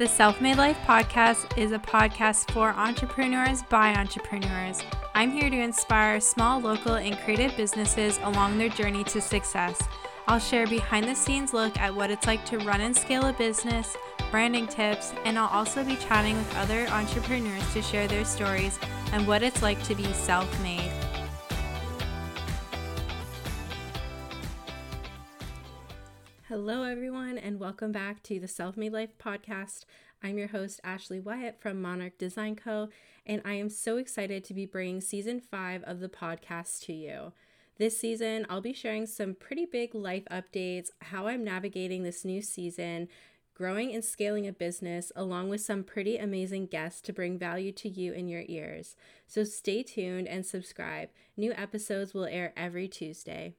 The Self Made Life podcast is a podcast for entrepreneurs by entrepreneurs. I'm here to inspire small, local, and creative businesses along their journey to success. I'll share behind the scenes look at what it's like to run and scale a business, branding tips, and I'll also be chatting with other entrepreneurs to share their stories and what it's like to be self made. Hello, everyone, and welcome back to the Self Made Life podcast. I'm your host, Ashley Wyatt from Monarch Design Co., and I am so excited to be bringing season five of the podcast to you. This season, I'll be sharing some pretty big life updates, how I'm navigating this new season, growing and scaling a business, along with some pretty amazing guests to bring value to you in your ears. So stay tuned and subscribe. New episodes will air every Tuesday.